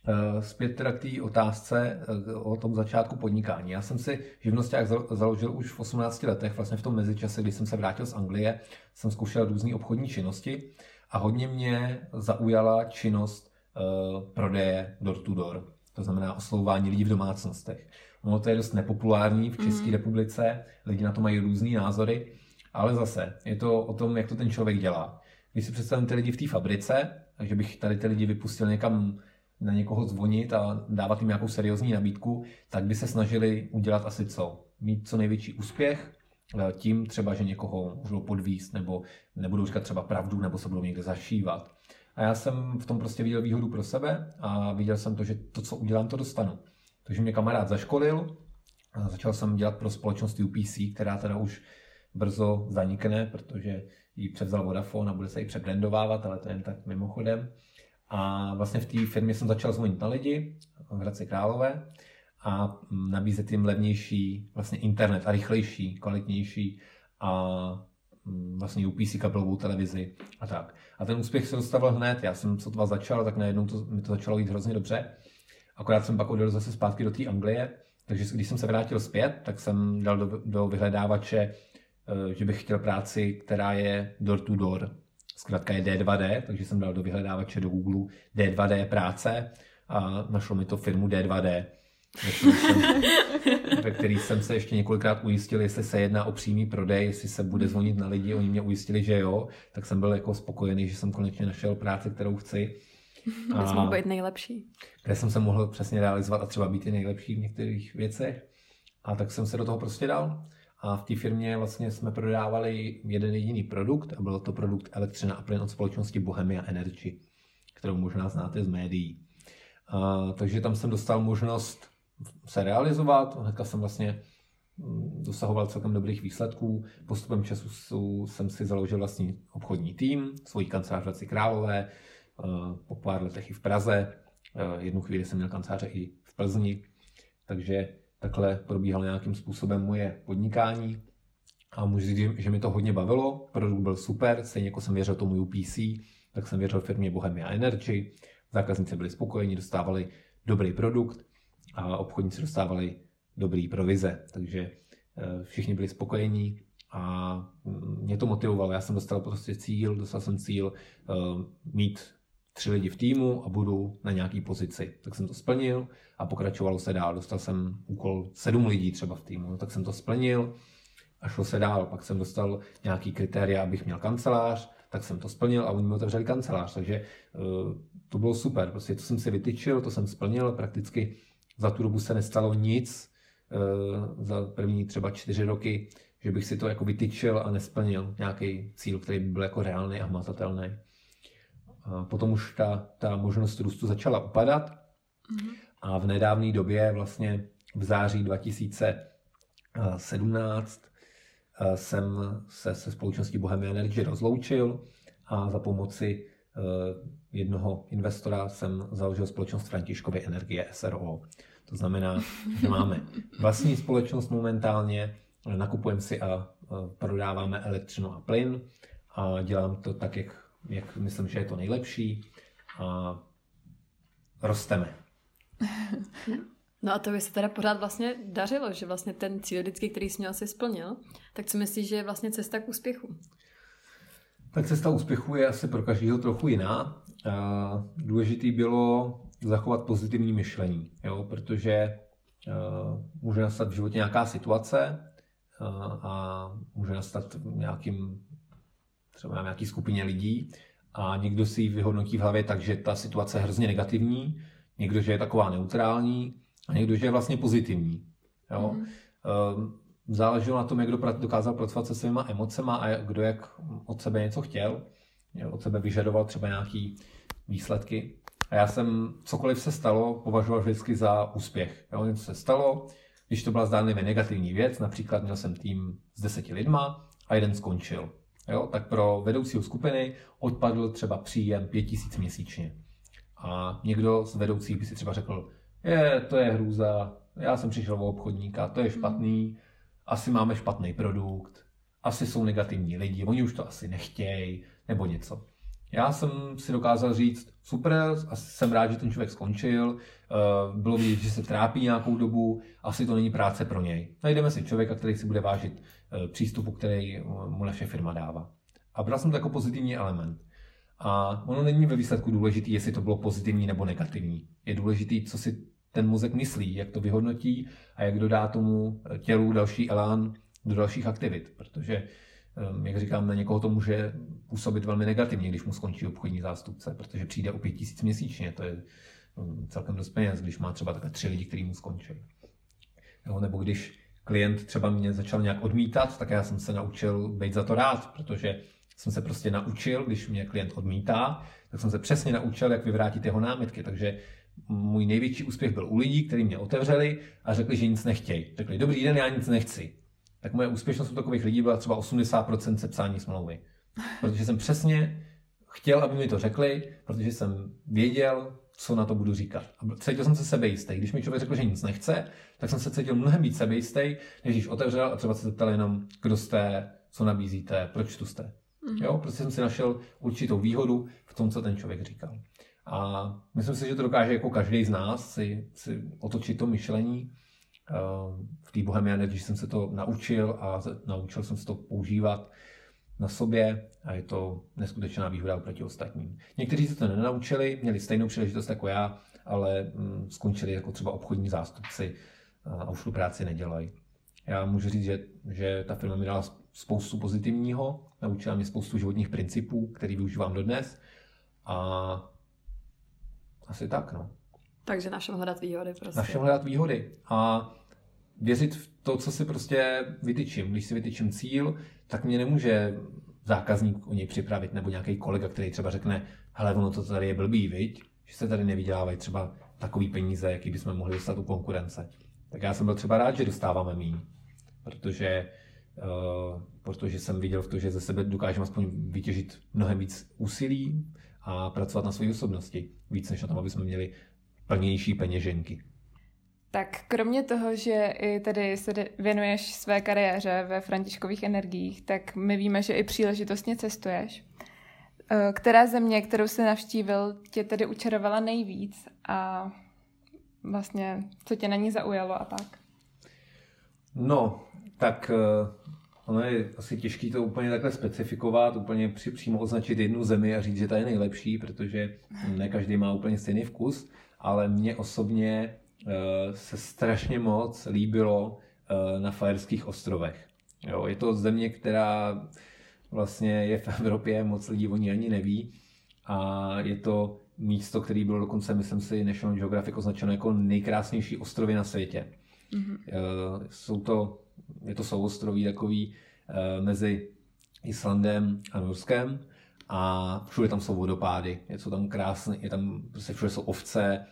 uh, zpět teda k té otázce uh, o tom začátku podnikání. Já jsem si živnosták založil už v 18 letech, vlastně v tom mezičase, kdy jsem se vrátil z Anglie, jsem zkoušel různé obchodní činnosti a hodně mě zaujala činnost uh, prodeje door-to-door. Door. To znamená oslovování lidí v domácnostech. Ono to je dost nepopulární v České mm. republice, lidi na to mají různé názory, ale zase je to o tom, jak to ten člověk dělá. Když si představím ty lidi v té fabrice, takže bych tady ty lidi vypustil někam na někoho zvonit a dávat jim nějakou seriózní nabídku, tak by se snažili udělat asi co? Mít co největší úspěch, tím třeba, že někoho můžou podvíst, nebo nebudou říkat třeba pravdu, nebo se budou někde zašívat. A já jsem v tom prostě viděl výhodu pro sebe a viděl jsem to, že to, co udělám, to dostanu. Takže mě kamarád zaškolil a začal jsem dělat pro společnost UPC, která teda už brzo zanikne, protože ji převzal Vodafone a bude se ji přebrandovávat, ale to jen tak mimochodem. A vlastně v té firmě jsem začal zvonit na lidi v Hradci Králové a nabízet jim levnější vlastně internet a rychlejší, kvalitnější a Mm, vlastně UPC kabelovou televizi a tak. A ten úspěch se dostavil hned. Já jsem sotva začal, tak najednou to, mi to začalo jít hrozně dobře. Akorát jsem pak odjel zase zpátky do té Anglie, takže když jsem se vrátil zpět, tak jsem dal do, do vyhledávače eh, že bych chtěl práci, která je door to door. Zkrátka je D2D, takže jsem dal do vyhledávače do Google D2D práce a našlo mi to firmu D2D, ve který jsem, ve který jsem se ještě několikrát ujistil, jestli se jedná o přímý prodej, jestli se bude zvonit na lidi, oni mě ujistili, že jo, tak jsem byl jako spokojený, že jsem konečně našel práci, kterou chci. A mohl být nejlepší. Kde jsem se mohl přesně realizovat a třeba být i nejlepší v některých věcech. A tak jsem se do toho prostě dal. A v té firmě vlastně jsme prodávali jeden jediný produkt a byl to produkt elektřina a plyn od společnosti Bohemia Energy, kterou možná znáte z médií. A, takže tam jsem dostal možnost se realizovat. Hnedka jsem vlastně mm, dosahoval celkem dobrých výsledků. Postupem času jsem si založil vlastní obchodní tým, svoji kancelář v Králové, eh, po pár letech i v Praze. Eh, jednu chvíli jsem měl kanceláře i v Plzni, takže takhle probíhalo nějakým způsobem moje podnikání. A můžu říct, že mi to hodně bavilo, produkt byl super, stejně jako jsem věřil tomu UPC, tak jsem věřil firmě Bohemia Energy, zákazníci byli spokojeni, dostávali dobrý produkt a obchodníci dostávali dobrý provize, takže eh, všichni byli spokojení a mm, mě to motivovalo. Já jsem dostal prostě cíl, dostal jsem cíl eh, mít tři lidi v týmu a budu na nějaký pozici. Tak jsem to splnil a pokračovalo se dál. Dostal jsem úkol sedm lidí třeba v týmu, tak jsem to splnil a šlo se dál. Pak jsem dostal nějaký kritéria, abych měl kancelář, tak jsem to splnil a oni mi otevřeli kancelář. Takže uh, to bylo super. Prostě to jsem si vytyčil, to jsem splnil. Prakticky za tu dobu se nestalo nic. Uh, za první třeba čtyři roky, že bych si to jako vytyčil a nesplnil nějaký cíl, který by byl jako reálný a hmatatelný. A potom už ta, ta možnost růstu začala upadat mm-hmm. a v nedávné době, vlastně v září 2017, jsem se se společností Bohemia Energy rozloučil a za pomoci jednoho investora jsem založil společnost Františkovy energie SRO. To znamená, že máme vlastní společnost momentálně, nakupujeme si a prodáváme elektřinu a plyn a dělám to tak, jak jak myslím, že je to nejlepší a rosteme. No a to by se teda pořád vlastně dařilo, že vlastně ten cíl vždycky, který jsi měl, si splnil. Tak co myslíš, že je vlastně cesta k úspěchu? Tak cesta úspěchu je asi pro každého trochu jiná. Důležitý bylo zachovat pozitivní myšlení, jo? protože může nastat v životě nějaká situace a může nastat nějakým třeba na nějaký skupině lidí a někdo si ji vyhodnotí v hlavě tak, že ta situace je hrozně negativní, někdo, že je taková neutrální a někdo, že je vlastně pozitivní. Jo? Mm-hmm. Záleželo na tom, jak kdo dokázal pracovat se svýma emocema a kdo jak od sebe něco chtěl, od sebe vyžadoval třeba nějaký výsledky. A já jsem, cokoliv se stalo, považoval vždycky za úspěch. Jo? Něco se stalo, když to byla zdánlivě negativní věc, například měl jsem tým s deseti lidma a jeden skončil jo, tak pro vedoucího skupiny odpadl třeba příjem 5000 měsíčně. A někdo z vedoucích by si třeba řekl, je, to je hrůza, já jsem přišel o obchodníka, to je mhm. špatný, asi máme špatný produkt, asi jsou negativní lidi, oni už to asi nechtějí, nebo něco. Já jsem si dokázal říct, super, asi jsem rád, že ten člověk skončil, eh, bylo vidět, že se trápí nějakou dobu, asi to není práce pro něj. Najdeme si člověka, který si bude vážit eh, přístupu, který eh, mu naše firma dává. A bral jsem to jako pozitivní element. A ono není ve výsledku důležitý, jestli to bylo pozitivní nebo negativní. Je důležitý, co si ten mozek myslí, jak to vyhodnotí a jak dodá tomu tělu další elán do dalších aktivit. Protože jak říkám, na někoho to může působit velmi negativně, když mu skončí obchodní zástupce, protože přijde o pět tisíc měsíčně, to je ehm, celkem dost peněz, když má třeba takhle tři lidi, kteří mu skončí. Jo, nebo když klient třeba mě začal nějak odmítat, tak já jsem se naučil být za to rád, protože jsem se prostě naučil, když mě klient odmítá, tak jsem se přesně naučil, jak vyvrátit jeho námitky. Takže můj největší úspěch byl u lidí, kteří mě otevřeli a řekli, že nic nechtějí. Řekli, dobrý den, já nic nechci tak moje úspěšnost u takových lidí byla třeba 80% sepsání smlouvy. Protože jsem přesně chtěl, aby mi to řekli, protože jsem věděl, co na to budu říkat. A cítil jsem se sebejistý. Když mi člověk řekl, že nic nechce, tak jsem se cítil mnohem víc sebejistý, než když otevřel a třeba se zeptal jenom, kdo jste, co nabízíte, proč tu jste. Mm-hmm. Jo, prostě jsem si našel určitou výhodu v tom, co ten člověk říkal. A myslím si, že to dokáže jako každý z nás si, si otočit to myšlení v té Bohemian když jsem se to naučil a naučil jsem se to používat na sobě a je to neskutečná výhoda oproti ostatním. Někteří se to nenaučili, měli stejnou příležitost jako já, ale mm, skončili jako třeba obchodní zástupci a už tu práci nedělají. Já můžu říct, že, že ta firma mi dala spoustu pozitivního, naučila mě spoustu životních principů, který využívám dodnes a asi tak, no. Takže našem hledat výhody prostě. Našem hledat výhody a věřit v to, co si prostě vytyčím. Když si vytyčím cíl, tak mě nemůže zákazník o něj připravit, nebo nějaký kolega, který třeba řekne, hele, ono to tady je blbý, viď? že se tady nevydělávají třeba takový peníze, jaký bychom mohli dostat u konkurence. Tak já jsem byl třeba rád, že dostáváme míň, protože, uh, protože jsem viděl v to, že ze sebe dokážeme aspoň vytěžit mnohem víc úsilí a pracovat na své osobnosti, víc než na tom, aby jsme měli plnější peněženky. Tak kromě toho, že i tady se věnuješ své kariéře ve Františkových energiích, tak my víme, že i příležitostně cestuješ. Eh, která země, kterou jsi navštívil, tě tedy učarovala nejvíc a vlastně co tě na ní zaujalo a tak? No, tak eh, ono je asi těžké to úplně takhle specifikovat, úplně při, přímo označit jednu zemi a říct, že ta je nejlepší, protože ne každý má úplně stejný vkus, ale mně osobně se strašně moc líbilo uh, na Fajerských ostrovech. Jo, je to země, která vlastně je v Evropě, moc lidí o ní ani neví. A je to místo, který bylo dokonce, myslím si, National Geographic označeno jako nejkrásnější ostrovy na světě. Mm-hmm. Jsou to, je to souostroví takový mezi Islandem a Norskem a všude tam jsou vodopády, je to tam krásné, je tam prostě všude jsou ovce,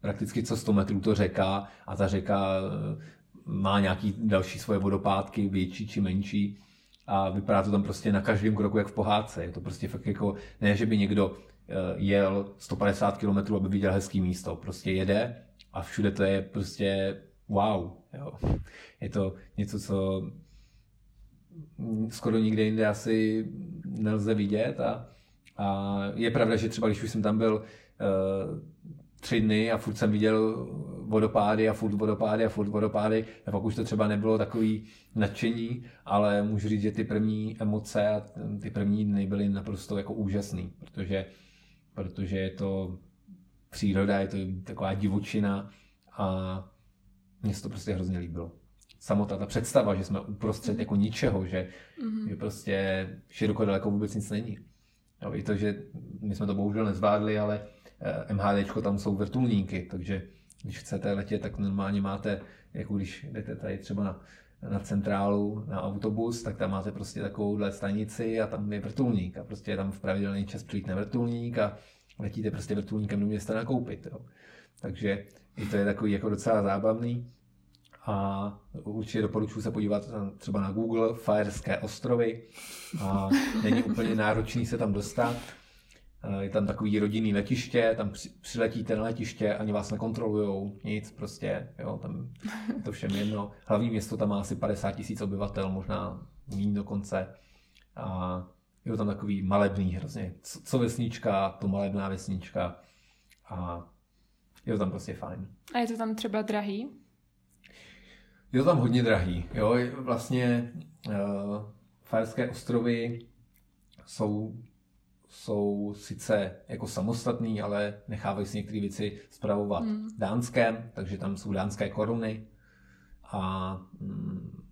prakticky co 100 metrů to řeka a ta řeka má nějaký další svoje vodopádky, větší či menší a vypadá to tam prostě na každém kroku jak v pohádce. Je to prostě fakt jako, ne, že by někdo eh, jel 150 km, aby viděl hezký místo. Prostě jede a všude to je prostě wow. Jo. Je to něco, co skoro nikde jinde asi nelze vidět a, a je pravda, že třeba když už jsem tam byl uh, tři dny a furt jsem viděl vodopády a furt vodopády a furt vodopády a pak už to třeba nebylo takový nadšení, ale můžu říct, že ty první emoce a ty první dny byly naprosto jako úžasný, protože, protože je to příroda, je to taková divočina a mně se to prostě hrozně líbilo. Samota, ta představa, že jsme uprostřed jako ničeho, že, mm-hmm. že prostě široko daleko vůbec nic není. Jo, I to, že my jsme to bohužel nezvládli, ale MHD tam jsou vrtulníky, takže když chcete letět, tak normálně máte, jako když jdete tady třeba na, na centrálu, na autobus, tak tam máte prostě takovouhle stanici a tam je vrtulník a prostě tam v pravidelný čas přijít na vrtulník a letíte prostě vrtulníkem do města nakoupit. Jo. Takže i to je takový jako docela zábavný. A určitě doporučuji se podívat třeba na Google Fajerské ostrovy. A není úplně náročný se tam dostat. Eh, je tam takový rodinný letiště, tam přiletíte na letiště, ani vás nekontrolujou, nic prostě, jo, tam je to všem jedno. Hlavní město tam má asi 50 tisíc obyvatel, možná méně dokonce. A je to tam takový malebný hrozně. Co, co vesnička, to malebná vesnička. A je to tam prostě fajn. A je to tam třeba drahý? Je to tam hodně drahý. Jo, vlastně uh, Fajerské ostrovy jsou jsou sice jako samostatný, ale nechávají si některé věci zpravovat mm. dánském, takže tam jsou dánské koruny a mm,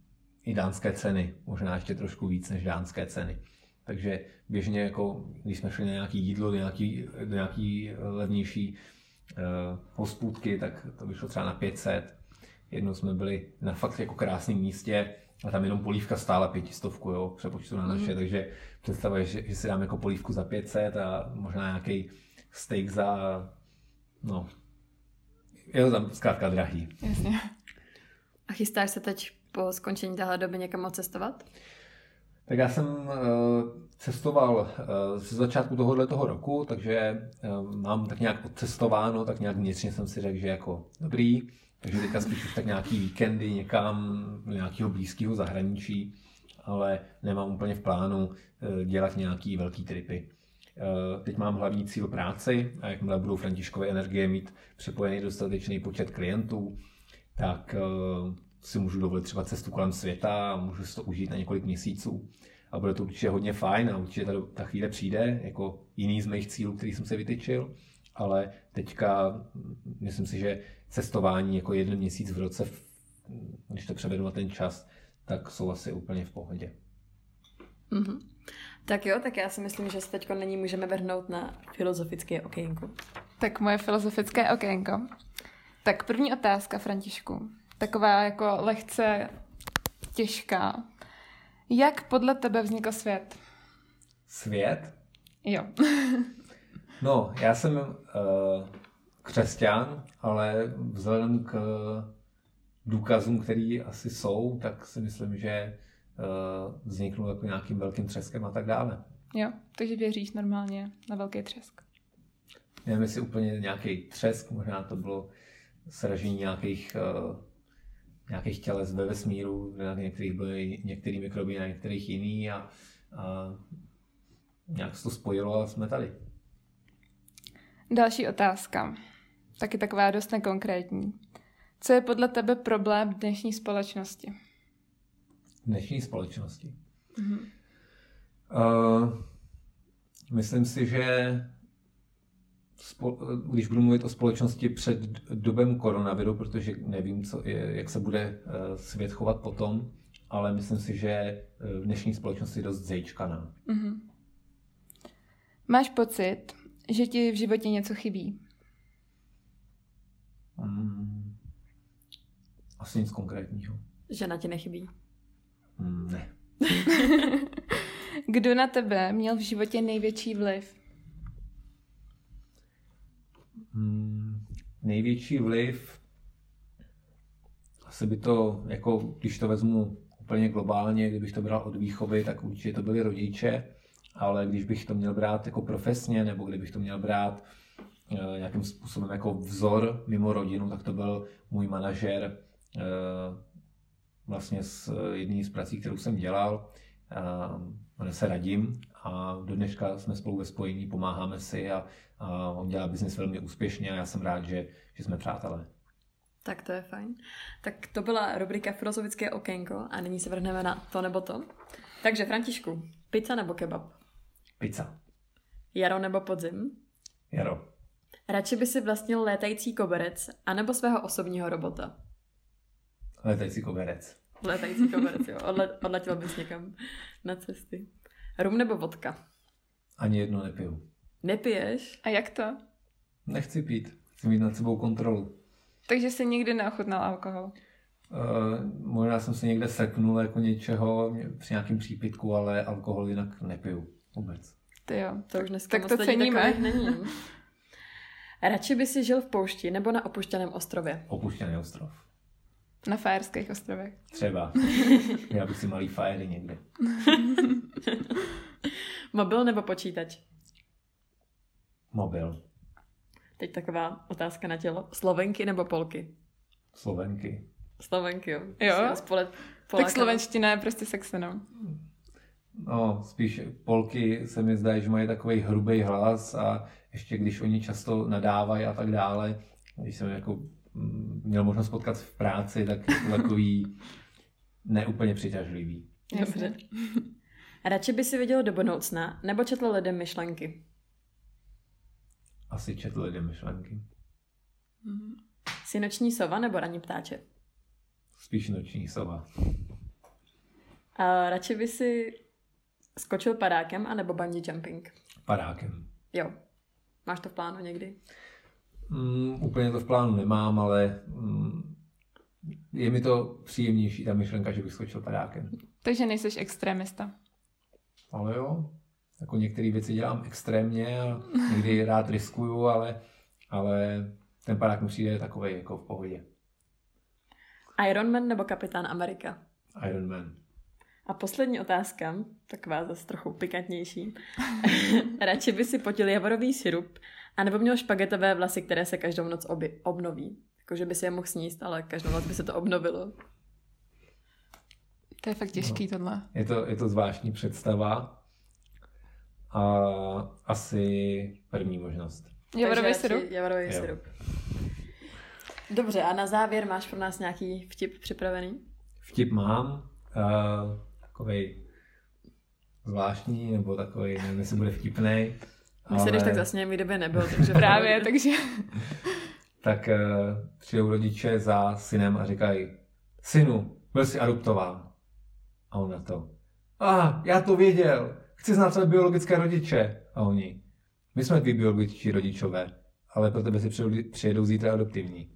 i dánské ceny, možná ještě trošku víc než dánské ceny. Takže běžně, jako když jsme šli na nějaké jídlo, do nějaký, do nějaký levnější uh, hospůdky, tak to vyšlo třeba na 500. Jednou jsme byli na fakt jako krásném místě, a tam jenom polívka stála pětistovku, jo, přepočtu na naše, mm. takže představuješ, že, že si dám jako polívku za 500 a možná nějaký steak za, no, je to tam zkrátka drahý. Jasně. A chystáš se teď po skončení téhle doby někam odcestovat? Tak já jsem uh, cestoval uh, ze začátku tohohle toho roku, takže uh, mám tak nějak odcestováno, tak nějak vnitřně jsem si řekl, že jako dobrý, takže teďka spíš už tak nějaký víkendy někam do nějakého blízkého zahraničí, ale nemám úplně v plánu eh, dělat nějaký velký tripy. Eh, teď mám hlavní cíl práci a jakmile budou Františkové energie mít připojený dostatečný počet klientů, tak uh, si můžu dovolit třeba cestu kolem světa a můžu si to užít na několik měsíců. A bude to určitě hodně fajn a určitě ta, ta chvíle přijde, jako jiný z mých cílů, který jsem si vytyčil. Ale teďka mm, myslím si, že cestování jako jeden měsíc v roce, když to převedu na ten čas, tak jsou asi úplně v pohodě. Mm-hmm. Tak jo, tak já si myslím, že se teď není můžeme vrhnout na filozofické okénko. Tak moje filozofické okénko. Tak první otázka, Františku. Taková jako lehce těžká. Jak podle tebe vznikl svět? Svět? Jo. no, já jsem uh, křesťan, ale vzhledem k důkazům, který asi jsou, tak si myslím, že uh, vzniknul jako nějakým velkým třeskem a tak dále. Jo, takže věříš normálně na velký třesk. Nevím, jestli úplně nějaký třesk, možná to bylo sražení nějakých, uh, nějakých těles ve vesmíru, na některých byly některý mikroby, na některých jiný a, a nějak se to spojilo a jsme tady. Další otázka. Taky taková dost nekonkrétní. Co je podle tebe problém dnešní společnosti? Dnešní společnosti? Mm-hmm. Uh, myslím si, že když budu mluvit o společnosti před dobem koronaviru, protože nevím, co je, jak se bude eh, svět chovat potom, ale myslím si, že eh, v dnešní společnosti je dost zejčkaná. Mm-hmm. Máš pocit, že ti v životě něco chybí? Mm, asi nic konkrétního. Žena ti nechybí? Mm, ne. Kdo na tebe měl v životě největší vliv? Hmm, největší vliv, asi by to, jako když to vezmu úplně globálně, kdybych to bral od výchovy, tak určitě to byly rodiče, ale když bych to měl brát jako profesně, nebo kdybych to měl brát nějakým způsobem jako vzor mimo rodinu, tak to byl můj manažer e, vlastně s jedný z prací, kterou jsem dělal. Jmenuje se Radim a do dneška jsme spolu ve spojení, pomáháme si a, a on dělá biznis velmi úspěšně a já jsem rád, že, že jsme přátelé. Tak to je fajn. Tak to byla rubrika Filozofické okénko a nyní se vrhneme na to nebo to. Takže Františku, pizza nebo kebab? Pizza. Jaro nebo podzim? Jaro. Radši by si vlastnil létající koberec anebo svého osobního robota? Létající koberec. Létající koberec, jo. Odle, odletěl bys někam na cesty. Rum nebo vodka? Ani jedno nepiju. Nepiješ? A jak to? Nechci pít. Chci mít nad sebou kontrolu. Takže jsi nikdy neochutnal alkohol? Uh, možná jsem se někde seknul jako něčeho při nějakém přípitku, ale alkohol jinak nepiju vůbec. Ty jo. To už dneska tak to ceníme. není. Radši by si žil v poušti nebo na opuštěném ostrově? Opuštěný ostrov. Na Fajerských ostrovech. Třeba. Já bych si malý fajery někde. Mobil nebo počítač? Mobil. Teď taková otázka na tělo. Slovenky nebo Polky? Slovenky. Slovenky, jo. Jo? Spole- tak slovenština je prostě sexy, no. No, spíš Polky se mi zdá, že mají takový hrubý hlas a ještě když oni často nadávají a tak dále, když jsem jako mm, měl možnost potkat v práci, tak je to takový neúplně přitažlivý. Dobře. Radši by si viděl do budoucna, nebo četl lidem myšlenky? Asi četl lidem myšlenky. Jsi noční sova nebo ranní ptáče? Spíš noční sova. A radši by si skočil padákem anebo bungee jumping? Padákem. Jo. Máš to v plánu někdy? Mm, úplně to v plánu nemám, ale mm, je mi to příjemnější, ta myšlenka, že bych skočil padákem. Takže nejseš extremista. Ale jo, jako některé věci dělám extrémně a někdy rád riskuju, ale, ale ten padák mi přijde takový jako v pohodě. Iron Man nebo Kapitán Amerika? Iron Man. A poslední otázka, taková zase trochu pikantnější. Radši by si potil javorový sirup, anebo měl špagetové vlasy, které se každou noc oby, obnoví. Jakože by si je mohl sníst, ale každou noc by se to obnovilo. To je fakt těžký no, tohle. Je to, je to zvláštní představa. A asi první možnost. Javarový sirup? Javarový sirup. Dobře, a na závěr máš pro nás nějaký vtip připravený? Vtip mám, uh, takovej zvláštní, nebo takový, nevím, jestli bude vtipný. My se když tak zasnějem, kdyby nebyl, takže Právě, takže tak uh, přijdou rodiče za synem a říkají, synu, byl jsi adoptován. A on na to, a ah, já to věděl, chci znát své biologické rodiče. A oni, my jsme tví biologičtí rodičové, ale pro tebe si přijedou, přijedou zítra adoptivní.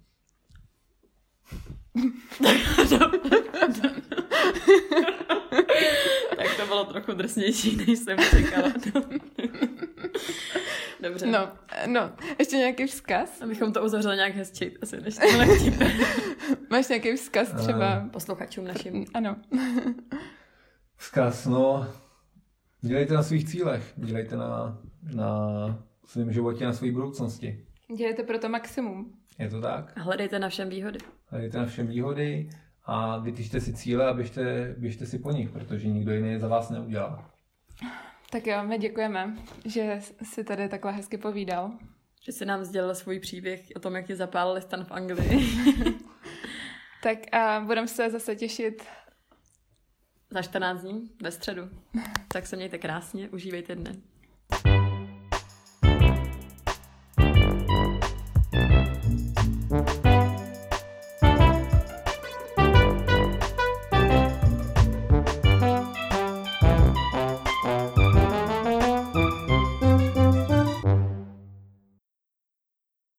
tak to bylo trochu drsnější, než jsem čekala. Dobře. no, no, ještě nějaký vzkaz? Abychom to uzavřeli nějak hezčí, asi než tohle vtipy. Máš nějaký vzkaz třeba? Posluchačům našim. Ano. Vzkaz, no, dělejte na svých cílech, dělejte na, na svém životě, na své budoucnosti. Dělejte pro to maximum. Je to tak? Hledejte na všem výhody. Hledejte na všem výhody a vytyčte si cíle a běžte, běžte si po nich, protože nikdo jiný je za vás neudělá. Tak jo, my děkujeme, že jsi tady takhle hezky povídal. Že jsi nám sdělil svůj příběh o tom, jak ti zapálili stan v Anglii. tak a budeme se zase těšit za 14 dní ve středu. Tak se mějte krásně, užívejte dne.